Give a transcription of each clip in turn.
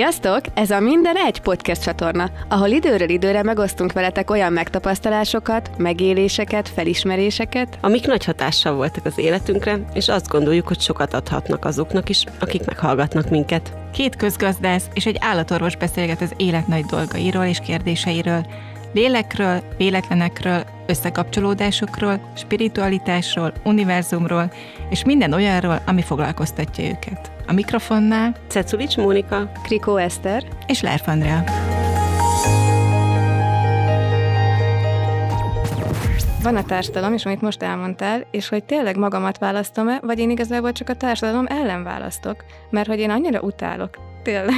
Sziasztok! Ez a Minden Egy podcast csatorna, ahol időről időre megosztunk veletek olyan megtapasztalásokat, megéléseket, felismeréseket, amik nagy hatással voltak az életünkre, és azt gondoljuk, hogy sokat adhatnak azoknak is, akik meghallgatnak minket. Két közgazdász és egy állatorvos beszélget az élet nagy dolgairól és kérdéseiről, lélekről, véletlenekről, összekapcsolódásokról, spiritualitásról, univerzumról, és minden olyanról, ami foglalkoztatja őket. A mikrofonnál Cekulics Mónika, Krikó Eszter és Lerf Andrea. Van a társadalom, és amit most elmondtál, és hogy tényleg magamat választom-e, vagy én igazából csak a társadalom ellen választok, mert hogy én annyira utálok, tényleg,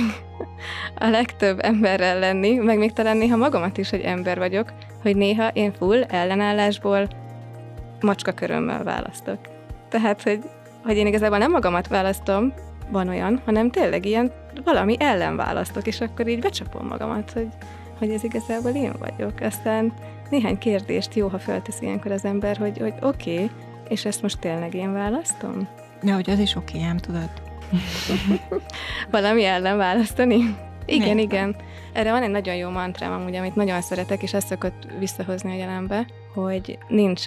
a legtöbb emberrel lenni, meg még talán néha magamat is, hogy ember vagyok, hogy néha én full ellenállásból macska körömmel választok. Tehát, hogy, hogy én igazából nem magamat választom, van olyan, hanem tényleg ilyen valami ellen választok, és akkor így becsapom magamat, hogy, hogy ez igazából én vagyok. Aztán néhány kérdést jó, ha feltesz ilyenkor az ember, hogy, hogy oké, okay, és ezt most tényleg én választom? De hogy az is oké, okay, ám tudod. Valami ellen választani? Igen, Miért? igen. Erre van egy nagyon jó mantrám amúgy, amit nagyon szeretek, és ezt szokott visszahozni a jelenbe, hogy nincs,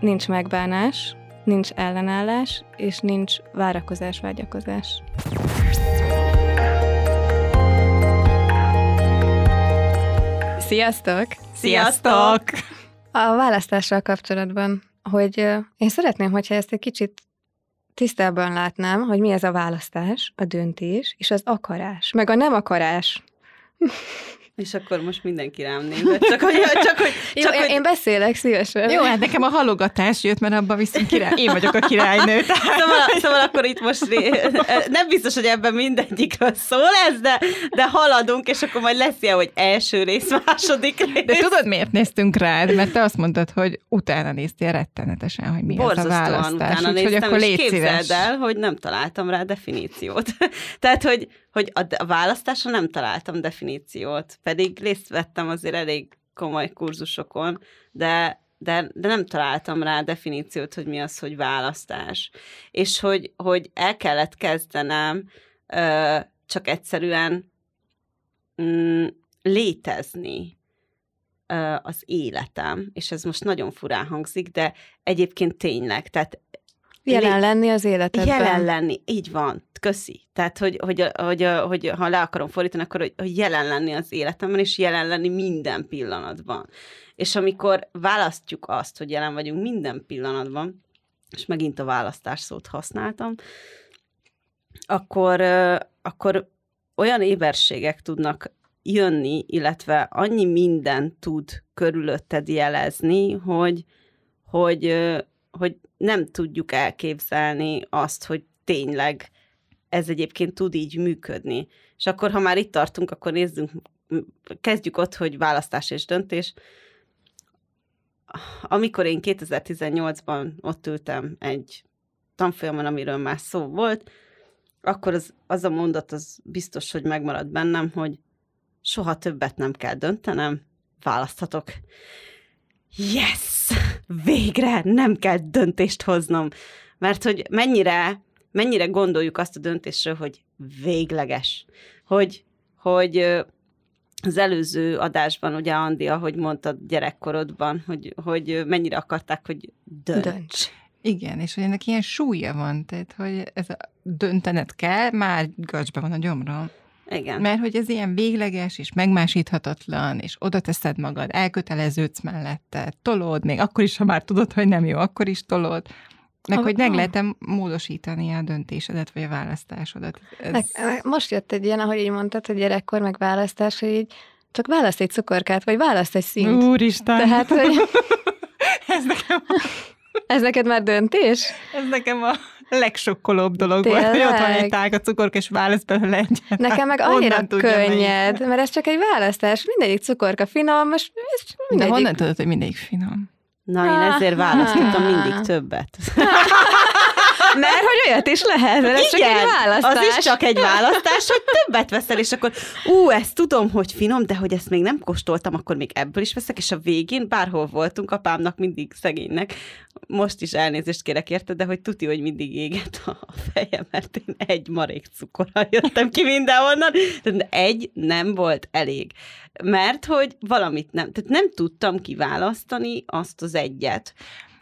nincs megbánás, nincs ellenállás, és nincs várakozás, vágyakozás. Sziasztok! Sziasztok! A választással kapcsolatban, hogy én szeretném, hogyha ezt egy kicsit tisztában látnám, hogy mi ez a választás, a döntés, és az akarás, meg a nem akarás. És akkor most mindenki rám néz, csak hogy... Csak, hogy, csak, Jó, hogy... én beszélek szívesen. Jó, hát nekem a halogatás jött, mert abban viszont király, én vagyok a királynő. Szóval, szóval akkor itt most nem biztos, hogy ebben mindegyikről szó lesz, de, de haladunk, és akkor majd lesz ilyen, hogy első rész, második rész. De tudod, miért néztünk rád? Mert te azt mondtad, hogy utána néztél rettenetesen, hogy mi Borzasztóan ez a választás. utána néztem, hogy akkor és képzeld el, hogy nem találtam rá definíciót. Tehát, hogy hogy a, a választásra nem találtam definíciót, pedig részt vettem azért elég komoly kurzusokon, de, de, de nem találtam rá definíciót, hogy mi az, hogy választás. És hogy, hogy el kellett kezdenem ö, csak egyszerűen mm, létezni az életem, és ez most nagyon furán hangzik, de egyébként tényleg, tehát Jelen lenni az életedben. Jelen lenni, így van, köszi. Tehát, hogy, hogy, hogy, hogy ha le akarom fordítani, akkor hogy, hogy jelen lenni az életemben, és jelen lenni minden pillanatban. És amikor választjuk azt, hogy jelen vagyunk minden pillanatban, és megint a választás szót használtam, akkor, akkor olyan éberségek tudnak jönni, illetve annyi minden tud körülötted jelezni, hogy, hogy, hogy nem tudjuk elképzelni azt, hogy tényleg ez egyébként tud így működni. És akkor, ha már itt tartunk, akkor nézzünk, kezdjük ott, hogy választás és döntés. Amikor én 2018-ban ott ültem egy tanfolyamon, amiről már szó volt, akkor az, az a mondat az biztos, hogy megmarad bennem, hogy soha többet nem kell döntenem, választhatok. Yes! végre nem kell döntést hoznom. Mert hogy mennyire, mennyire gondoljuk azt a döntésről, hogy végleges. Hogy, hogy az előző adásban, ugye Andi, ahogy mondtad gyerekkorodban, hogy, hogy mennyire akarták, hogy dönts. dönts. Igen, és hogy ennek ilyen súlya van, tehát hogy ez a döntened kell, már gacsba van a gyomrom. Igen. Mert hogy ez ilyen végleges és megmásíthatatlan, és oda teszed magad, elköteleződsz mellette, tolod, még akkor is, ha már tudod, hogy nem jó, akkor is tolod. Meg, hogy meg lehetem módosítani a döntésedet, vagy a választásodat. Ez... Most jött egy ilyen, ahogy így mondtad, hogy gyerekkor meg választás, hogy így csak választ egy cukorkát, vagy választ egy szint. Úristen! Tehát, hogy... ez nekem... Ez neked már döntés? Ez nekem a legsokkolóbb dolog Tényleg? volt, hogy ott van egy tálka cukorka, és választ belőle egyet. Nekem meg annyira könnyed, tudja, mert ez csak egy választás. Mindegyik cukorka finom, most mindegyik... De honnan tudod, hogy mindegyik finom? Na, én ezért választottam mindig többet. Mert hogy olyat is lehet, mert ez csak egy választás. az is csak egy választás, hogy többet veszel, és akkor ú, ezt tudom, hogy finom, de hogy ezt még nem kóstoltam, akkor még ebből is veszek, és a végén bárhol voltunk, apámnak mindig szegénynek, most is elnézést kérek érte, de hogy tuti, hogy mindig éget a feje, mert én egy marék cukorral jöttem ki mindenhonnan, de egy nem volt elég. Mert hogy valamit nem, tehát nem tudtam kiválasztani azt az egyet.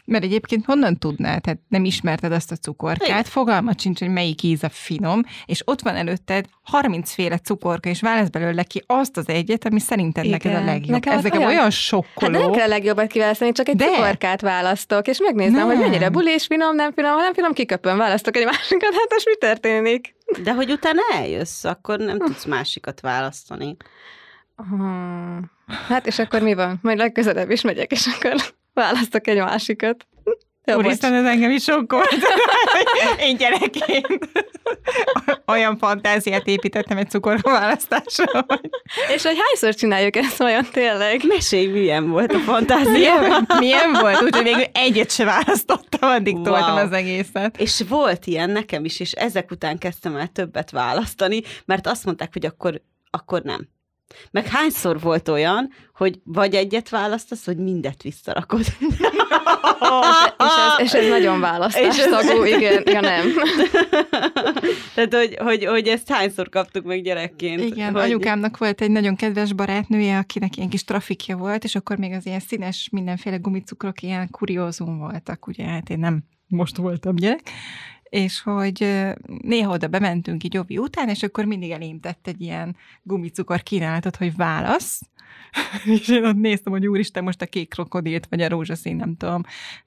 Mert egyébként honnan tudnád? Tehát nem ismerted azt a cukorkát, Igen. fogalmat sincs, hogy melyik íz a finom, és ott van előtted 30 féle cukorka, és válasz belőle ki azt az egyet, ami szerinted Igen. neked a legjobb. Nekem Ez nekem olyan- olyan Hát sokkoló. de nem kell a legjobbat kiválasztani, csak egy De. de. cukorkát választok, és megnézem, Nem. hogy mennyire bulés, finom, nem finom, ha nem finom, kiköpöm, választok egy másikat, hát most mi történik? De hogy utána eljössz, akkor nem tudsz másikat választani. Hmm. Hát és akkor mi van? Majd legközelebb is megyek, és akkor választok egy másikat. Úristen, ez engem is sokkolt. Én gyerekként olyan fantáziát építettem egy cukorka választásra, hogy És hogy hányszor csináljuk ezt vajon tényleg? Mesélj, milyen volt a fantázia. milyen, milyen volt, úgyhogy végül egyet se választottam, addig Wow. toltam az egészet. És volt ilyen nekem is, és ezek után kezdtem el többet választani, mert azt mondták, hogy akkor, akkor nem. Meg hányszor volt olyan, hogy vagy egyet választasz, vagy mindet visszarakod. És ez, és ez nagyon választás És ez- igen, ja nem. Tehát, hogy, hogy, hogy ezt hányszor kaptuk meg gyerekként. Igen, hogy... anyukámnak volt egy nagyon kedves barátnője, akinek ilyen kis trafikja volt, és akkor még az ilyen színes mindenféle gumicukrok ilyen kuriózum voltak, ugye, hát én nem most voltam gyerek, és hogy néha oda bementünk így Jovi után, és akkor mindig elém tett egy ilyen gumicukor kínálatot, hogy válasz, és én ott néztem, hogy úristen, most a kék krokodilt, vagy a rózsaszín, nem tudom,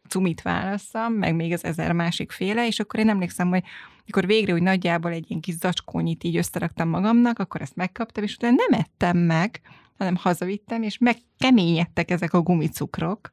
cumit válasszam, meg még az ezer másik féle, és akkor én emlékszem, hogy mikor végre úgy nagyjából egy ilyen kis zacskónyit így összeraktam magamnak, akkor ezt megkaptam, és utána nem ettem meg, hanem hazavittem, és megkeményedtek ezek a gumicukrok,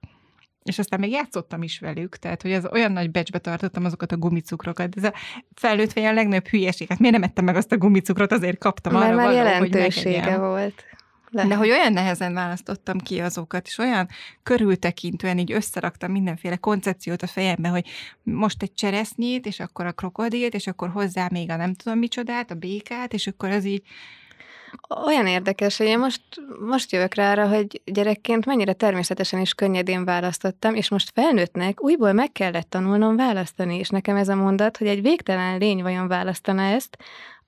és aztán még játszottam is velük, tehát hogy az olyan nagy becsbe tartottam azokat a gumicukrokat. Ez a felnőtt a legnagyobb hülyeség. Hát miért nem ettem meg azt a gumicukrot, azért kaptam Mert arra már való, hogy jelentősége megegyem. volt. De hogy olyan nehezen választottam ki azokat, és olyan körültekintően így összeraktam mindenféle koncepciót a fejembe, hogy most egy cseresznyét, és akkor a krokodilt, és akkor hozzá még a nem tudom micsodát, a békát, és akkor az így Olyan érdekes, hogy én most, most jövök rá arra, hogy gyerekként mennyire természetesen és könnyedén választottam, és most felnőttnek újból meg kellett tanulnom választani, és nekem ez a mondat, hogy egy végtelen lény vajon választana ezt,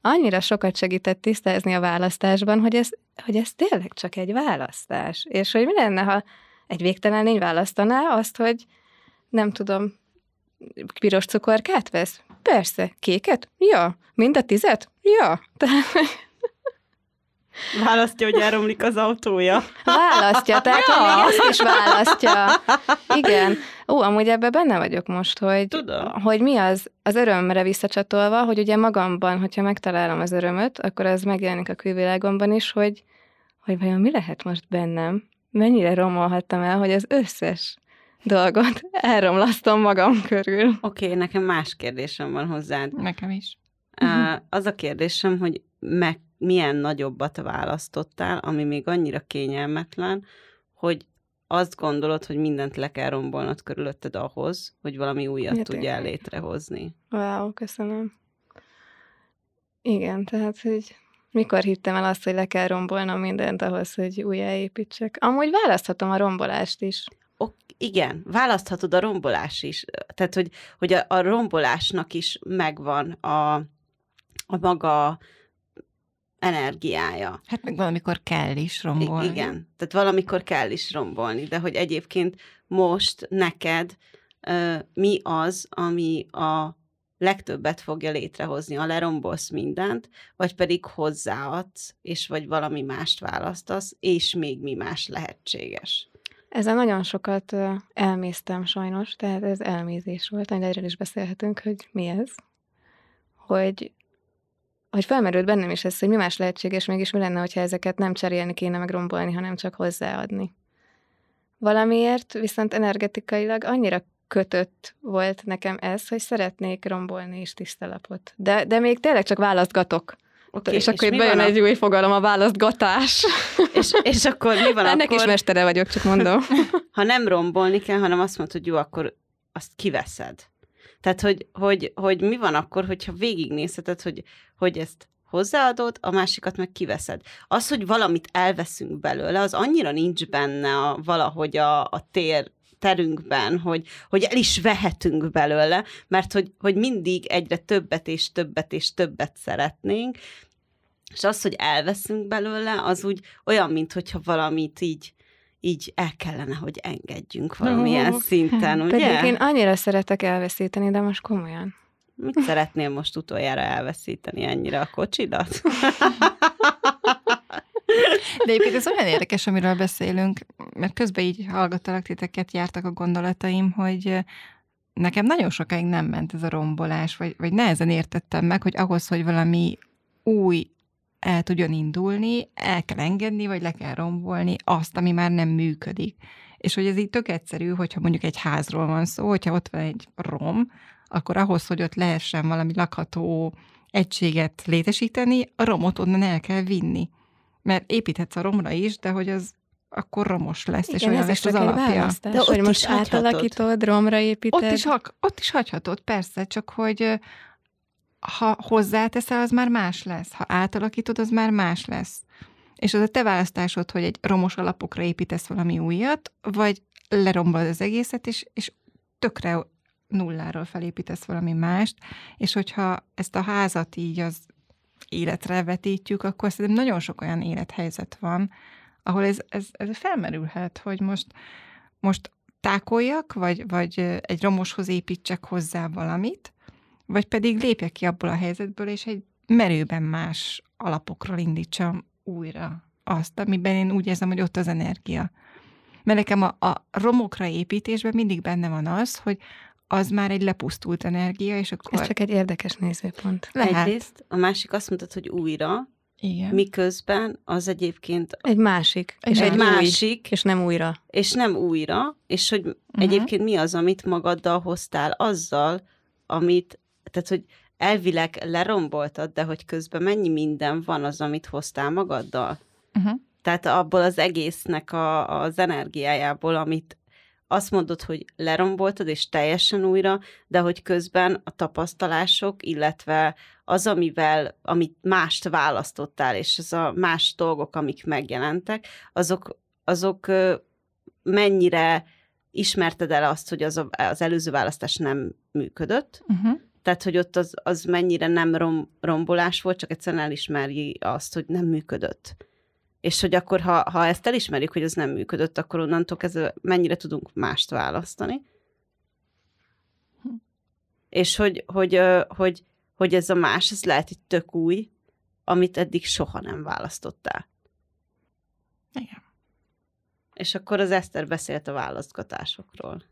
annyira sokat segített tisztázni a választásban, hogy ez, hogy ez tényleg csak egy választás. És hogy mi lenne, ha egy végtelen lény választaná azt, hogy nem tudom, piros cukorkát vesz? Persze. Kéket? Ja. Mind a tizet? Ja. Tehát Választja, hogy elromlik az autója. Választja, tehát még ezt is választja. Igen. Ó, amúgy ebben benne vagyok most, hogy, Tudom. hogy mi az, az örömre visszacsatolva, hogy ugye magamban, hogyha megtalálom az örömöt, akkor az megjelenik a külvilágomban is, hogy, hogy vajon mi lehet most bennem, mennyire romolhattam el, hogy az összes dolgot elromlasztom magam körül. Oké, okay, nekem más kérdésem van hozzád. nekem is. Uh, az a kérdésem, hogy meg, milyen nagyobbat választottál, ami még annyira kényelmetlen, hogy azt gondolod, hogy mindent le kell rombolnod körülötted ahhoz, hogy valami újat Ja, tudjál létrehozni. Wow, köszönöm. Igen, tehát, hogy mikor hittem el azt, hogy le kell rombolnom mindent ahhoz, hogy újjáépítsek. Amúgy választhatom a rombolást is. Ok, igen, választhatod a rombolás is. Tehát, hogy, hogy a, a rombolásnak is megvan a, a maga energiája. Hát meg valamikor kell is I- rombolni. igen, tehát valamikor kell is rombolni, de hogy egyébként most neked ö, mi az, ami a legtöbbet fogja létrehozni, ha lerombolsz mindent, vagy pedig hozzáadsz, és vagy valami mást választasz, és még mi más lehetséges. Ezzel nagyon sokat elméztem sajnos, tehát ez elmézés volt, majd erről is beszélhetünk, hogy mi ez. Hogy, hogy felmerült bennem is ez, hogy mi más lehetséges, mégis mi lenne, hogyha ezeket nem cserélni kéne meg rombolni, hanem csak hozzáadni. Valamiért viszont energetikailag annyira kötött volt nekem ez, hogy szeretnék rombolni is tisztelapot. De, de még tényleg csak választgatok. Okay, és akkor itt bejön a- egy új fogalom, a választgatás. és, és akkor mi van Ennek akkor, is mestere vagyok, csak mondom. ha nem rombolni kell, hanem azt mondod, hogy jó, akkor azt kiveszed. Tehát, hogy, hogy, hogy mi van akkor, hogyha végignézheted, hogy, hogy ezt hozzáadod, a másikat meg kiveszed. Az, hogy valamit elveszünk belőle, az annyira nincs benne a, valahogy a, a tér terünkben, hogy, hogy el is vehetünk belőle, mert hogy, hogy mindig egyre többet és többet és többet szeretnénk, és az, hogy elveszünk belőle, az úgy olyan, mintha valamit így, így el kellene, hogy engedjünk valamilyen oh, szinten, ugye? Pedig én annyira szeretek elveszíteni, de most komolyan. Mit szeretnél most utoljára elveszíteni ennyire a kocsidat? De egyébként ez olyan érdekes, amiről beszélünk, mert közben így hallgattalak titeket, jártak a gondolataim, hogy nekem nagyon sokáig nem ment ez a rombolás, vagy, vagy nehezen értettem meg, hogy ahhoz, hogy valami új el tudjon indulni, el kell engedni, vagy le kell rombolni azt, ami már nem működik. És hogy ez így tök egyszerű, hogyha mondjuk egy házról van szó, hogyha ott van egy rom, akkor ahhoz, hogy ott lehessen valami lakható egységet létesíteni, a romot onnan el kell vinni. Mert építhetsz a romra is, de hogy az akkor romos lesz, Igen, és olyan lesz az alapja. De ott hogy most átalakítod, romra építed. Ott is, ott is hagyhatod, persze, csak hogy ha hozzáteszel, az már más lesz. Ha átalakítod, az már más lesz. És az a te választásod, hogy egy romos alapokra építesz valami újat, vagy lerombolod az egészet, és, és tökre nulláról felépítesz valami mást, és hogyha ezt a házat így az életre vetítjük, akkor szerintem nagyon sok olyan élethelyzet van, ahol ez, ez, ez felmerülhet, hogy most, most tákoljak, vagy, vagy egy romoshoz építsek hozzá valamit, vagy pedig lépjek ki abból a helyzetből, és egy merőben más alapokról indítsam újra azt, amiben én úgy érzem, hogy ott az energia. Mert nekem a, a romokra építésben mindig benne van az, hogy az már egy lepusztult energia, és akkor... Ez csak egy érdekes nézőpont. Lehet. Egyrészt, a másik azt mondtad, hogy újra, igen. Miközben az egyébként... Egy másik. Egy és egy másik. És nem újra. És nem újra. És hogy uh-huh. egyébként mi az, amit magaddal hoztál azzal, amit... Tehát, hogy elvileg leromboltad, de hogy közben mennyi minden van az, amit hoztál magaddal. Uh-huh. Tehát abból az egésznek a, az energiájából, amit azt mondod, hogy leromboltad, és teljesen újra, de hogy közben a tapasztalások, illetve az, amivel, amit mást választottál, és az a más dolgok, amik megjelentek, azok, azok mennyire ismerted el azt, hogy az, a, az előző választás nem működött, uh-huh. Tehát, hogy ott az, az mennyire nem rom, rombolás volt, csak egyszerűen elismeri azt, hogy nem működött. És hogy akkor, ha, ha ezt elismerjük, hogy ez nem működött, akkor onnantól kezdve mennyire tudunk mást választani. Hm. És hogy, hogy, hogy, hogy ez a más, ez lehet egy tök új, amit eddig soha nem választottál. Igen. És akkor az Eszter beszélt a választgatásokról.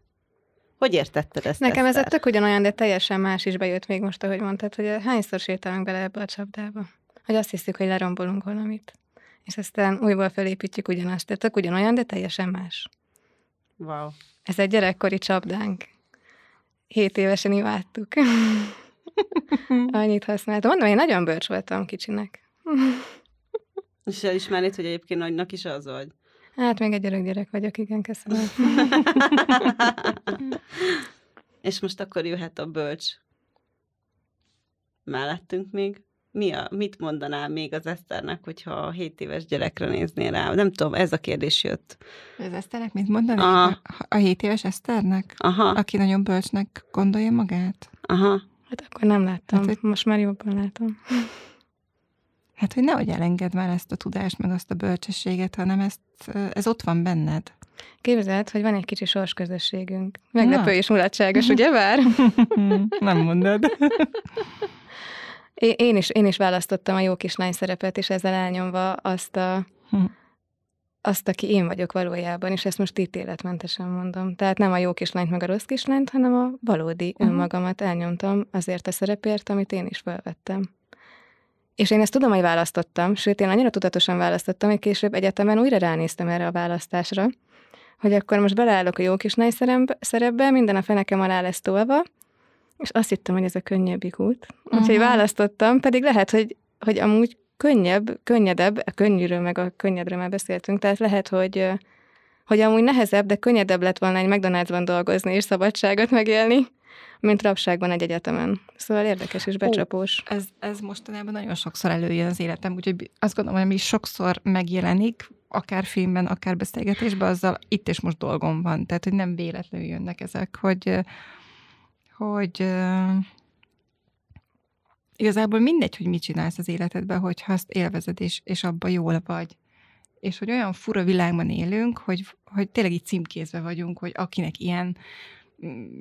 Hogy értetted ezt, Nekem Eszter? ez tök ugyanolyan, de teljesen más is bejött még most, ahogy mondtad, hogy hányszor sétálunk bele ebbe a csapdába. Hogy azt hiszük, hogy lerombolunk valamit és aztán újból felépítjük ugyanazt. Tehát tök ugyanolyan, de teljesen más. Wow. Ez egy gyerekkori csapdánk. Hét évesen imádtuk. Annyit használtam. Mondom, én nagyon bölcs voltam kicsinek. És elismernéd, hogy egyébként nagynak is az vagy? Hát még egy gyerek gyerek vagyok, igen, köszönöm. És most akkor jöhet a bölcs mellettünk még mi a, mit mondanál még az Eszternek, hogyha a 7 éves gyerekre néznél rá? Nem tudom, ez a kérdés jött. Az Eszternek mit mondanék? A, a 7 éves Eszternek? Aha. Aki nagyon bölcsnek gondolja magát? Aha. Hát akkor nem láttam, hát, hogy... most már jobban látom. Hát, hogy nehogy elenged már ezt a tudást, meg azt a bölcsességet, hanem ezt, ez ott van benned. Képzeld, hogy van egy kicsi sorsközösségünk. Meglepő Na. és mulatságos, ugye vár? nem mondod. Én is, én is választottam a jó kislány szerepet, és ezzel elnyomva azt a, azt, aki én vagyok valójában, és ezt most ítéletmentesen mondom. Tehát nem a jó kislányt meg a rossz kislányt, hanem a valódi uh-huh. önmagamat elnyomtam azért a szerepért, amit én is felvettem. És én ezt tudom, hogy választottam, sőt, én annyira tudatosan választottam, hogy később egyetemen újra ránéztem erre a választásra, hogy akkor most beleállok a jó kislány szerepbe, minden a fenekem alá lesz tolva, és azt hittem, hogy ez a könnyebbik út. Uh-huh. Úgyhogy választottam, pedig lehet, hogy, hogy amúgy könnyebb, könnyedebb, a könnyűről meg a könnyedről már beszéltünk, tehát lehet, hogy, hogy amúgy nehezebb, de könnyedebb lett volna egy McDonald'sban dolgozni és szabadságot megélni, mint rabságban egy egyetemen. Szóval érdekes és becsapós. Ez, ez mostanában nagyon sokszor előjön az életem, úgyhogy azt gondolom, hogy mi sokszor megjelenik, akár filmben, akár beszélgetésben, azzal itt és most dolgom van. Tehát, hogy nem véletlenül jönnek ezek, hogy, hogy igazából mindegy, hogy mit csinálsz az életedben, hogyha azt élvezed, és, és abban jól vagy. És hogy olyan fura világban élünk, hogy, hogy tényleg így címkézve vagyunk, hogy akinek ilyen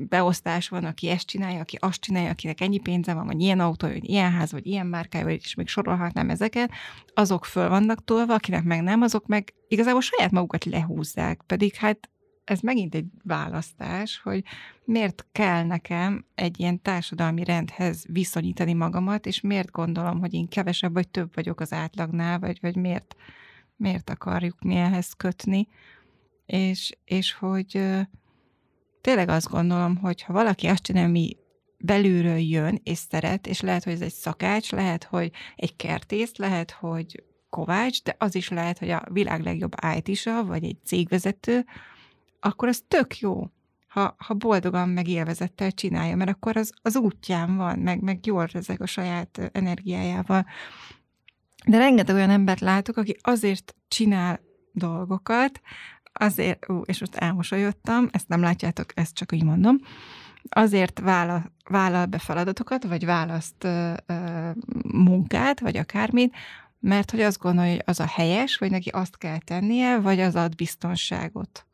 beosztás van, aki ezt csinálja, aki azt csinálja, akinek ennyi pénze van, vagy ilyen autó, vagy ilyen ház, vagy ilyen márkája, vagy és még sorolhatnám ezeket, azok föl vannak tolva, akinek meg nem, azok meg igazából saját magukat lehúzzák, pedig hát ez megint egy választás, hogy miért kell nekem egy ilyen társadalmi rendhez viszonyítani magamat, és miért gondolom, hogy én kevesebb vagy több vagyok az átlagnál, vagy, vagy miért, miért akarjuk mi ehhez kötni. És, és hogy tényleg azt gondolom, hogy ha valaki azt csinál, mi belülről jön és szeret, és lehet, hogy ez egy szakács, lehet, hogy egy kertész, lehet, hogy kovács, de az is lehet, hogy a világ legjobb it vagy egy cégvezető, akkor az tök jó, ha, ha boldogan meg élvezettel csinálja, mert akkor az, az útján van, meg, meg jól rezeg a saját energiájával. De rengeteg olyan embert látok, aki azért csinál dolgokat, azért, ú, és most elmosolyodtam, ezt nem látjátok, ezt csak így mondom, azért vállal, vállal be feladatokat, vagy választ ö, ö, munkát, vagy akármit, mert hogy azt gondolja, hogy az a helyes, vagy neki azt kell tennie, vagy az ad biztonságot.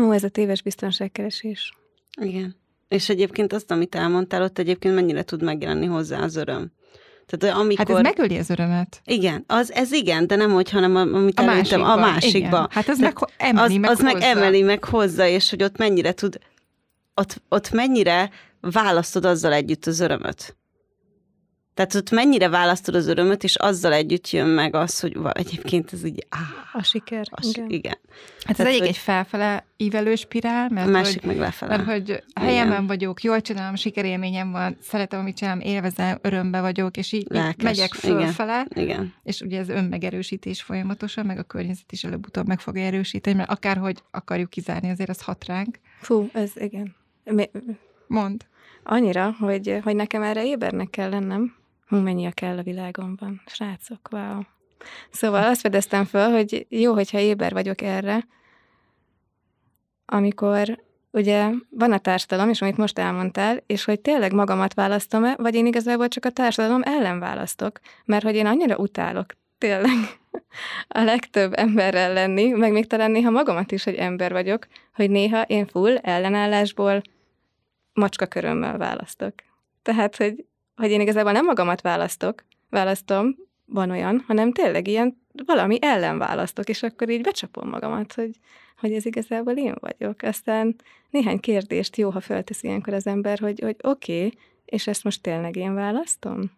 Ó, ez a téves biztonságkeresés. Igen. És egyébként azt, amit elmondtál, ott egyébként mennyire tud megjelenni hozzá az öröm. Tehát amikor... Hát ez megöli az örömet. Igen, az, ez igen, de nem hogy, hanem amit a előttem, másikba. a másikba. Igen. Hát ez meg emeli az, meg az meg emeli meg hozzá, és hogy ott mennyire tud, ott, ott mennyire választod azzal együtt az örömöt. Tehát ott mennyire választod az örömöt, és azzal együtt jön meg az, hogy egyébként ez így... Áh, a siker. A, igen. igen. Hát ez egyik egy felfele ívelő spirál, mert a másik hogy, meg lefele. Mert hogy helyemben igen. vagyok, jól csinálom, sikerélményem van, szeretem, amit csinálom, élvezem, örömbe vagyok, és így Lelkes. megyek fölfele. Igen. igen. És ugye ez önmegerősítés folyamatosan, meg a környezet is előbb-utóbb meg fogja erősíteni, mert akárhogy akarjuk kizárni, azért az hat ránk. Fú, ez igen. Mi... Mond. Annyira, hogy, hogy nekem erre ébernek kell lennem, Hú, mennyi a kell a világomban. Srácok, wow. Szóval azt fedeztem föl, hogy jó, hogyha éber vagyok erre, amikor ugye van a társadalom, és amit most elmondtál, és hogy tényleg magamat választom-e, vagy én igazából csak a társadalom ellen választok, mert hogy én annyira utálok, tényleg a legtöbb emberrel lenni, meg még talán néha magamat is, hogy ember vagyok, hogy néha én full ellenállásból macska körömmel választok. Tehát, hogy hogy én igazából nem magamat választok, választom, van olyan, hanem tényleg ilyen valami ellen választok, és akkor így becsapom magamat, hogy, hogy ez igazából én vagyok. Aztán néhány kérdést jó, ha feltesz ilyenkor az ember, hogy, hogy oké, okay, és ezt most tényleg én választom?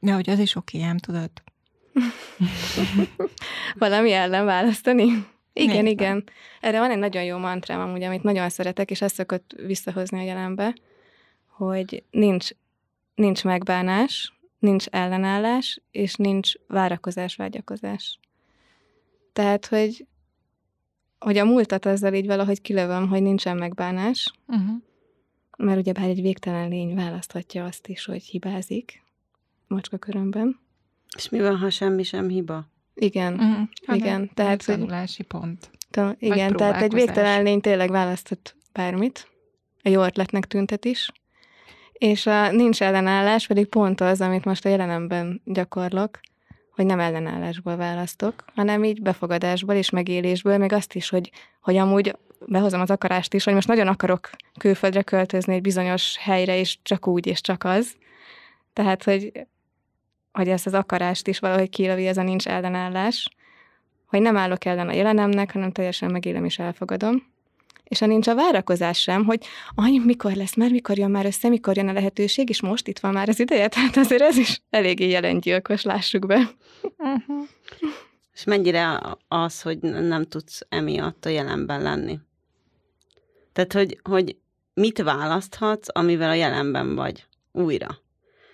De hogy az is oké, ám tudod. valami ellen választani? Igen, Nézd igen. Erre van egy nagyon jó mantrám amúgy, amit nagyon szeretek, és ezt szokott visszahozni a jelenbe, hogy nincs nincs megbánás, nincs ellenállás, és nincs várakozás, vágyakozás. Tehát, hogy, hogy a múltat azzal így valahogy kilövöm, hogy nincsen megbánás, uh-huh. mert ugye bár egy végtelen lény választhatja azt is, hogy hibázik macska körömben. És mi van, ha semmi sem hiba? Igen, uh-huh. igen. Tehát, hogy, tanulási pont. Ta, igen, tehát egy végtelen lény tényleg választhat bármit, a jó ötletnek tüntet is, és a nincs ellenállás pedig pont az, amit most a jelenemben gyakorlok, hogy nem ellenállásból választok, hanem így befogadásból és megélésből, meg azt is, hogy, hogy amúgy behozom az akarást is, hogy most nagyon akarok külföldre költözni egy bizonyos helyre, és csak úgy, és csak az. Tehát, hogy, hogy ezt az akarást is valahogy kilövi, ez a nincs ellenállás, hogy nem állok ellen a jelenemnek, hanem teljesen megélem és elfogadom és ha nincs a várakozás sem, hogy anyu, mikor lesz már, mikor jön már össze, mikor jön a lehetőség, és most itt van már az ideje, tehát azért ez is eléggé jelengyilkos, lássuk be. Uh-huh. És mennyire az, hogy nem tudsz emiatt a jelenben lenni? Tehát, hogy, hogy mit választhatsz, amivel a jelenben vagy újra?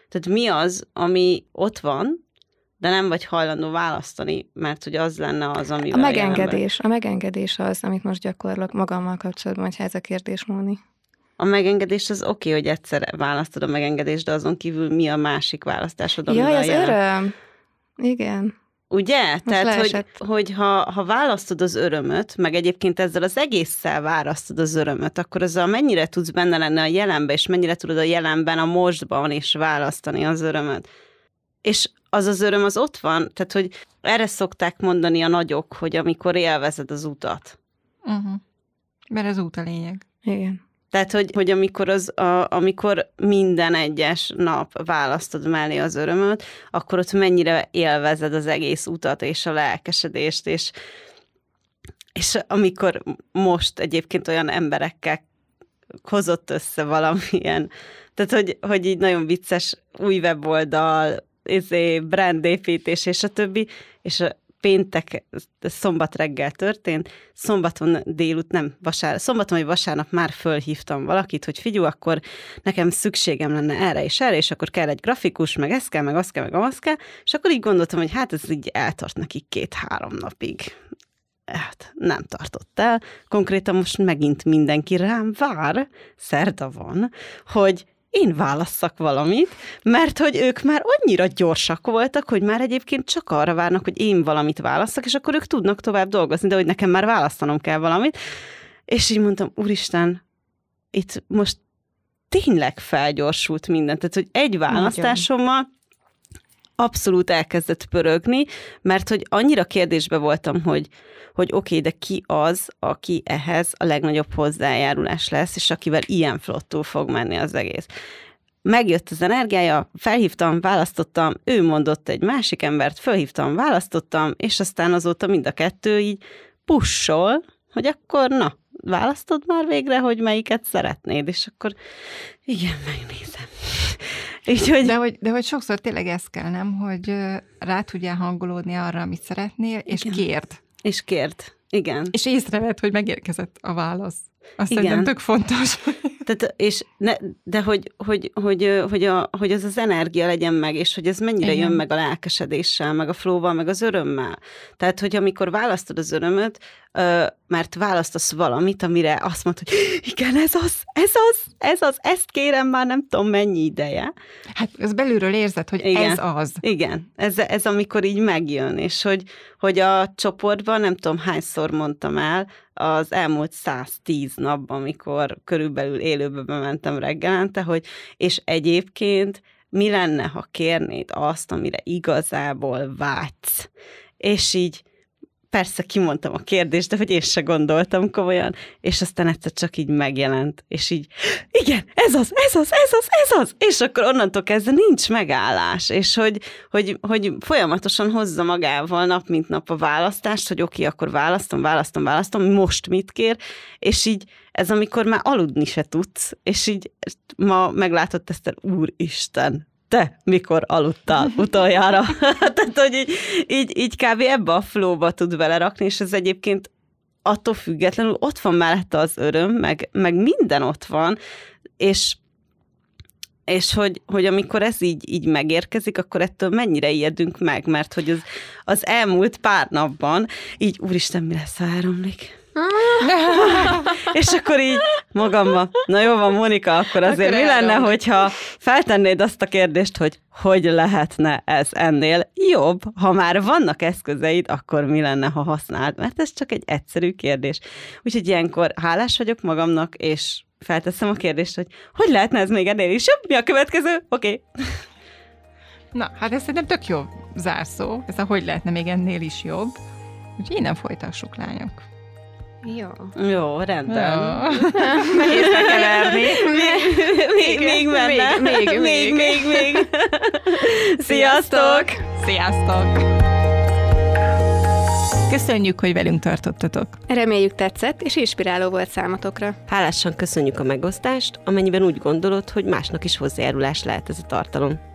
Tehát mi az, ami ott van, de nem vagy hajlandó választani, mert hogy az lenne az, ami A megengedés, a megengedés az, amit most gyakorlok magammal kapcsolatban, hogyha ez a kérdés, Móni. a megengedés az oké, okay, hogy egyszer választod a megengedést, de azon kívül mi a másik választásod, Jaj, az jelen... öröm. Igen. Ugye? Most Tehát, hogy, hogy ha, ha választod az örömöt, meg egyébként ezzel az egésszel választod az örömöt, akkor azzal mennyire tudsz benne lenni a jelenben, és mennyire tudod a jelenben, a mostban is választani az örömöt. És az az öröm az ott van, tehát hogy erre szokták mondani a nagyok, hogy amikor élvezed az utat. Uh-huh. Mert az út a lényeg. Igen. Tehát, hogy, hogy amikor, az, a, amikor minden egyes nap választod mellé az örömöt, akkor ott mennyire élvezed az egész utat és a lelkesedést, és, és amikor most egyébként olyan emberekkel hozott össze valamilyen, tehát hogy, hogy így nagyon vicces új weboldal, izé, brandépítés és a többi, és a péntek, szombat reggel történt, szombaton délut, nem, vasárnap, szombaton vagy vasárnap már fölhívtam valakit, hogy figyelj, akkor nekem szükségem lenne erre és erre, és akkor kell egy grafikus, meg ez kell, meg az kell, meg az kell, és akkor így gondoltam, hogy hát ez így eltart neki két-három napig. Hát nem tartott el. Konkrétan most megint mindenki rám vár, szerda van, hogy én válasszak valamit, mert hogy ők már annyira gyorsak voltak, hogy már egyébként csak arra várnak, hogy én valamit válasszak, és akkor ők tudnak tovább dolgozni, de hogy nekem már választanom kell valamit. És így mondtam, úristen, itt most tényleg felgyorsult minden. Tehát, hogy egy választásommal abszolút elkezdett pörögni, mert hogy annyira kérdésbe voltam, hogy, hogy oké, okay, de ki az, aki ehhez a legnagyobb hozzájárulás lesz, és akivel ilyen flottul fog menni az egész. Megjött az energiája, felhívtam, választottam, ő mondott egy másik embert, felhívtam, választottam, és aztán azóta mind a kettő így pussol, hogy akkor na, választod már végre, hogy melyiket szeretnéd, és akkor igen, megnézem. Így, hogy... De, hogy, de hogy sokszor tényleg ez kell, nem? Hogy rá tudjál hangolódni arra, amit szeretnél, és Igen. kérd. És kérd. Igen. És észrevett, hogy megérkezett a válasz. Azt Igen. szerintem tök fontos. Tehát, és ne, de hogy, hogy, hogy, hogy, a, hogy az az energia legyen meg, és hogy ez mennyire Igen. jön meg a lelkesedéssel, meg a flóval, meg az örömmel. Tehát, hogy amikor választod az örömöt, mert választasz valamit, amire azt mondod, hogy igen, ez az, ez az, ez az, ezt kérem már nem tudom mennyi ideje. Hát ez belülről érzed, hogy igen, ez az. Igen, ez, ez amikor így megjön, és hogy, hogy a csoportban nem tudom hányszor mondtam el, az elmúlt 110 napban, amikor körülbelül élőbe bementem reggelente, hogy és egyébként mi lenne, ha kérnéd azt, amire igazából vágysz. És így persze kimondtam a kérdést, de hogy én se gondoltam komolyan, és aztán egyszer csak így megjelent, és így, igen, ez az, ez az, ez az, ez az, és akkor onnantól kezdve nincs megállás, és hogy, hogy, hogy folyamatosan hozza magával nap mint nap a választást, hogy oké, okay, akkor választom, választom, választom, most mit kér, és így ez amikor már aludni se tudsz, és így ma meglátott ezt úristen, te mikor aludtál utoljára? Tehát, hogy így, így, így kb. ebbe a flóba tud belerakni, és ez egyébként attól függetlenül ott van mellette az öröm, meg, meg minden ott van, és és hogy, hogy amikor ez így, így megérkezik, akkor ettől mennyire ijedünk meg, mert hogy az, az elmúlt pár napban így, úristen, mi lesz, ha elromlik? és akkor így magamba, na jó van, Monika, akkor azért akkor mi lenne, hogyha feltennéd azt a kérdést, hogy hogy lehetne ez ennél jobb? Ha már vannak eszközeid, akkor mi lenne, ha használd? Mert ez csak egy egyszerű kérdés. Úgyhogy ilyenkor hálás vagyok magamnak, és felteszem a kérdést, hogy hogy lehetne ez még ennél is jobb? Mi a következő? Oké. Okay. Na, hát ez szerintem tök jó zárszó. Ez a hogy lehetne még ennél is jobb. Úgyhogy innen folytassuk, lányok. Jó. Jó, rendben. Nehéz bekeverni. Még, még menne. Még, még, még, még, még. Sziasztok! Sziasztok! Köszönjük, hogy velünk tartottatok. Reméljük tetszett, és inspiráló volt számotokra. Hálásan köszönjük a megosztást, amennyiben úgy gondolod, hogy másnak is hozzájárulás lehet ez a tartalom.